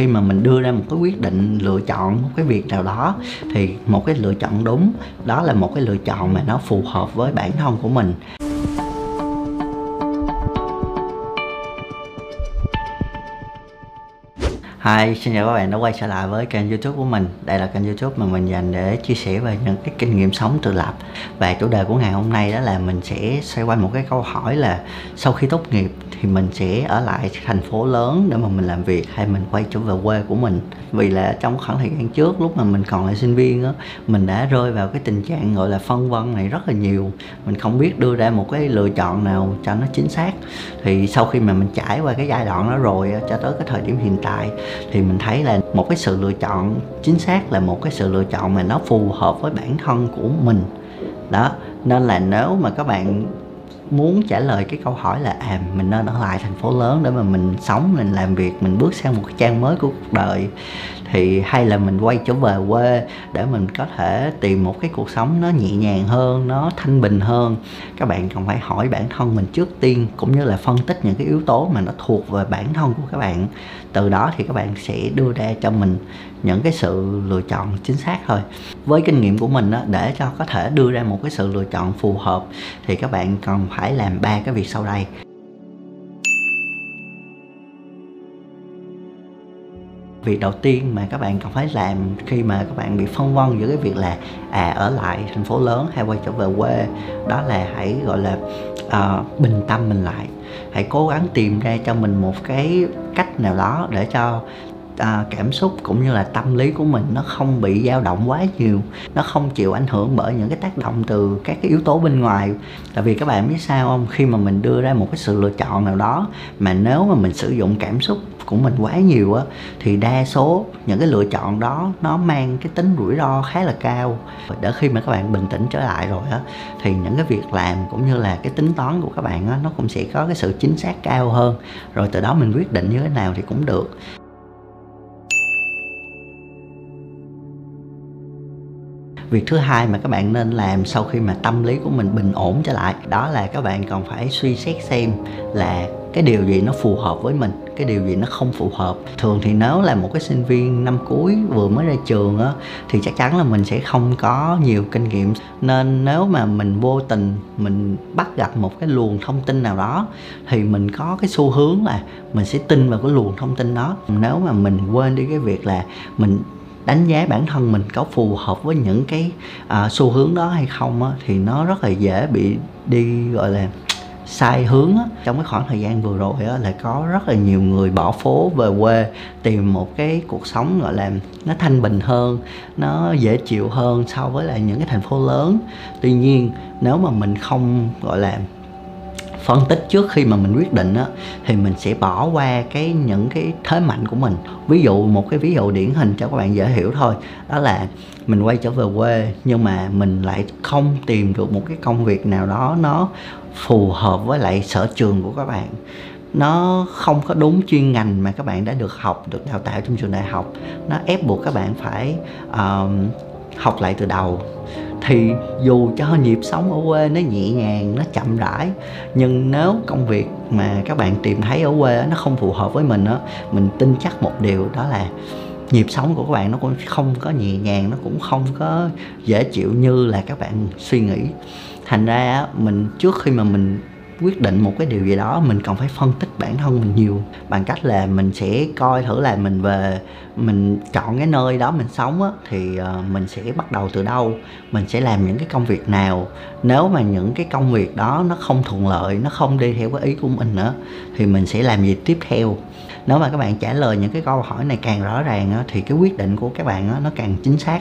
khi mà mình đưa ra một cái quyết định lựa chọn một cái việc nào đó, thì một cái lựa chọn đúng, đó là một cái lựa chọn mà nó phù hợp với bản thân của mình. Hi, xin chào các bạn đã quay trở lại với kênh youtube của mình. Đây là kênh youtube mà mình dành để chia sẻ về những cái kinh nghiệm sống tự lập. Và chủ đề của ngày hôm nay đó là mình sẽ xoay quanh một cái câu hỏi là Sau khi tốt nghiệp thì mình sẽ ở lại thành phố lớn để mà mình làm việc hay mình quay trở về quê của mình? Vì là trong khoảng thời gian trước lúc mà mình còn là sinh viên á mình đã rơi vào cái tình trạng gọi là phân vân này rất là nhiều. Mình không biết đưa ra một cái lựa chọn nào cho nó chính xác. Thì sau khi mà mình trải qua cái giai đoạn đó rồi cho tới cái thời điểm hiện tại thì mình thấy là một cái sự lựa chọn chính xác là một cái sự lựa chọn mà nó phù hợp với bản thân của mình. Đó, nên là nếu mà các bạn muốn trả lời cái câu hỏi là à mình nên ở lại thành phố lớn để mà mình sống, mình làm việc, mình bước sang một cái trang mới của cuộc đời thì hay là mình quay trở về quê để mình có thể tìm một cái cuộc sống nó nhẹ nhàng hơn, nó thanh bình hơn. Các bạn cần phải hỏi bản thân mình trước tiên, cũng như là phân tích những cái yếu tố mà nó thuộc về bản thân của các bạn. Từ đó thì các bạn sẽ đưa ra cho mình những cái sự lựa chọn chính xác thôi. Với kinh nghiệm của mình để cho có thể đưa ra một cái sự lựa chọn phù hợp, thì các bạn cần phải làm ba cái việc sau đây. Việc đầu tiên mà các bạn cần phải làm khi mà các bạn bị phân vân giữa cái việc là à ở lại thành phố lớn hay quay trở về quê đó là hãy gọi là uh, bình tâm mình lại. Hãy cố gắng tìm ra cho mình một cái cách nào đó để cho à, cảm xúc cũng như là tâm lý của mình nó không bị dao động quá nhiều nó không chịu ảnh hưởng bởi những cái tác động từ các cái yếu tố bên ngoài. Tại vì các bạn biết sao không? Khi mà mình đưa ra một cái sự lựa chọn nào đó mà nếu mà mình sử dụng cảm xúc của mình quá nhiều á thì đa số những cái lựa chọn đó nó mang cái tính rủi ro khá là cao. Để khi mà các bạn bình tĩnh trở lại rồi á thì những cái việc làm cũng như là cái tính toán của các bạn á nó cũng sẽ có cái sự chính xác cao hơn. Rồi từ đó mình quyết định như thế nào thì cũng được. Việc thứ hai mà các bạn nên làm sau khi mà tâm lý của mình bình ổn trở lại, đó là các bạn còn phải suy xét xem là cái điều gì nó phù hợp với mình, cái điều gì nó không phù hợp. Thường thì nếu là một cái sinh viên năm cuối vừa mới ra trường á, thì chắc chắn là mình sẽ không có nhiều kinh nghiệm. Nên nếu mà mình vô tình mình bắt gặp một cái luồng thông tin nào đó, thì mình có cái xu hướng là mình sẽ tin vào cái luồng thông tin đó. Nếu mà mình quên đi cái việc là mình đánh giá bản thân mình có phù hợp với những cái à, xu hướng đó hay không á, thì nó rất là dễ bị đi gọi là sai hướng á. trong cái khoảng thời gian vừa rồi á, là có rất là nhiều người bỏ phố về quê tìm một cái cuộc sống gọi là nó thanh bình hơn nó dễ chịu hơn so với lại những cái thành phố lớn tuy nhiên nếu mà mình không gọi là phân tích trước khi mà mình quyết định á thì mình sẽ bỏ qua cái những cái thế mạnh của mình. Ví dụ một cái ví dụ điển hình cho các bạn dễ hiểu thôi đó là mình quay trở về quê nhưng mà mình lại không tìm được một cái công việc nào đó nó phù hợp với lại sở trường của các bạn. Nó không có đúng chuyên ngành mà các bạn đã được học được đào tạo trong trường đại học. Nó ép buộc các bạn phải uh, học lại từ đầu. Thì dù cho nhịp sống ở quê nó nhẹ nhàng, nó chậm rãi, nhưng nếu công việc mà các bạn tìm thấy ở quê nó không phù hợp với mình á, mình tin chắc một điều đó là nhịp sống của các bạn nó cũng không có nhẹ nhàng, nó cũng không có dễ chịu như là các bạn suy nghĩ. Thành ra mình trước khi mà mình quyết định một cái điều gì đó mình còn phải phân tích bản thân mình nhiều bằng cách là mình sẽ coi thử là mình về mình chọn cái nơi đó mình sống á, thì ờ, mình sẽ bắt đầu từ đâu mình sẽ làm những cái công việc nào. Nếu mà những cái công việc đó nó không thuận lợi nó không đi theo cái ý của mình nữa thì mình sẽ làm gì tiếp theo. Nếu mà các bạn trả lời những cái câu hỏi này càng rõ ràng á, thì cái quyết định của các bạn á, nó càng chính xác.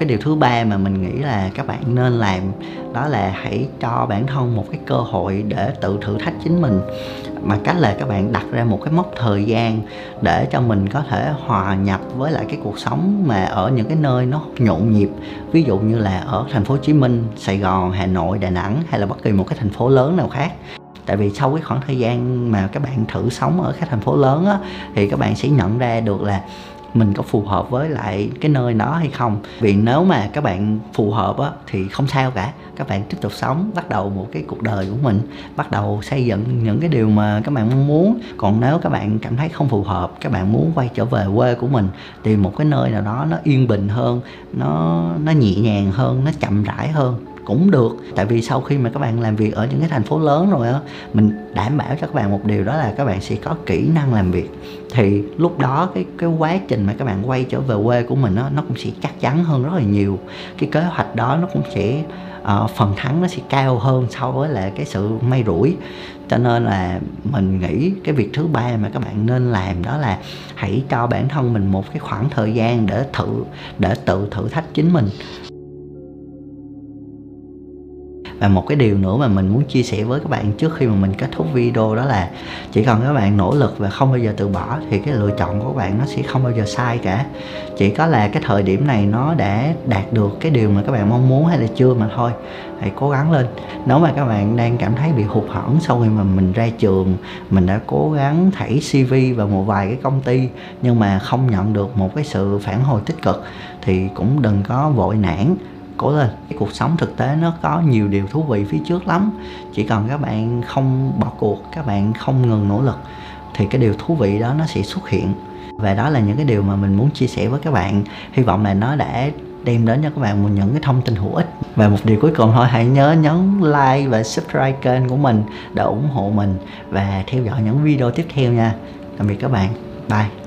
Cái điều thứ ba mà mình nghĩ là các bạn nên làm đó là hãy cho bản thân một cái cơ hội để tự thử thách chính mình. Mà cách là các bạn đặt ra một cái mốc thời gian để cho mình có thể hòa nhập với lại cái cuộc sống mà ở những cái nơi nó nhộn nhịp. Ví dụ như là ở thành phố Hồ Chí Minh, Sài Gòn, Hà Nội, Đà Nẵng hay là bất kỳ một cái thành phố lớn nào khác. Tại vì sau cái khoảng thời gian mà các bạn thử sống ở các thành phố lớn á, thì các bạn sẽ nhận ra được là mình có phù hợp với lại cái nơi nó hay không. Vì nếu mà các bạn phù hợp á, thì không sao cả. Các bạn tiếp tục sống, bắt đầu một cái cuộc đời của mình, bắt đầu xây dựng những cái điều mà các bạn mong muốn. Còn nếu các bạn cảm thấy không phù hợp, các bạn muốn quay trở về quê của mình, tìm một cái nơi nào đó nó yên bình hơn, nó nó nhẹ nhàng hơn, nó chậm rãi hơn cũng được. Tại vì sau khi mà các bạn làm việc ở những cái thành phố lớn rồi á mình đảm bảo cho các bạn một điều đó là các bạn sẽ có kỹ năng làm việc. Thì lúc đó cái cái quá trình mà các bạn quay trở về quê của mình á nó cũng sẽ chắc chắn hơn rất là nhiều. Cái kế hoạch đó nó cũng sẽ uh, phần thắng nó sẽ cao hơn so với lại cái sự may rủi. Cho nên là mình nghĩ cái việc thứ ba mà các bạn nên làm đó là hãy cho bản thân mình một cái khoảng thời gian để thử để tự thử thách chính mình và một cái điều nữa mà mình muốn chia sẻ với các bạn trước khi mà mình kết thúc video đó là chỉ cần các bạn nỗ lực và không bao giờ từ bỏ thì cái lựa chọn của các bạn nó sẽ không bao giờ sai cả. Chỉ có là cái thời điểm này nó đã đạt được cái điều mà các bạn mong muốn hay là chưa mà thôi. Hãy cố gắng lên. Nếu mà các bạn đang cảm thấy bị hụt hẫng sau khi mà mình ra trường, mình đã cố gắng thảy cv vào một vài cái công ty nhưng mà không nhận được một cái sự phản hồi tích cực thì cũng đừng có vội nản cố lên cái cuộc sống thực tế nó có nhiều điều thú vị phía trước lắm. Chỉ cần các bạn không bỏ cuộc, các bạn không ngừng nỗ lực, thì cái điều thú vị đó nó sẽ xuất hiện. Và đó là những cái điều mà mình muốn chia sẻ với các bạn. Hy vọng là nó đã đem đến cho các bạn một những cái thông tin hữu ích. Và một điều cuối cùng thôi, hãy nhớ nhấn like và subscribe kênh của mình để ủng hộ mình và theo dõi những video tiếp theo nha. Tạm biệt các bạn. Bye.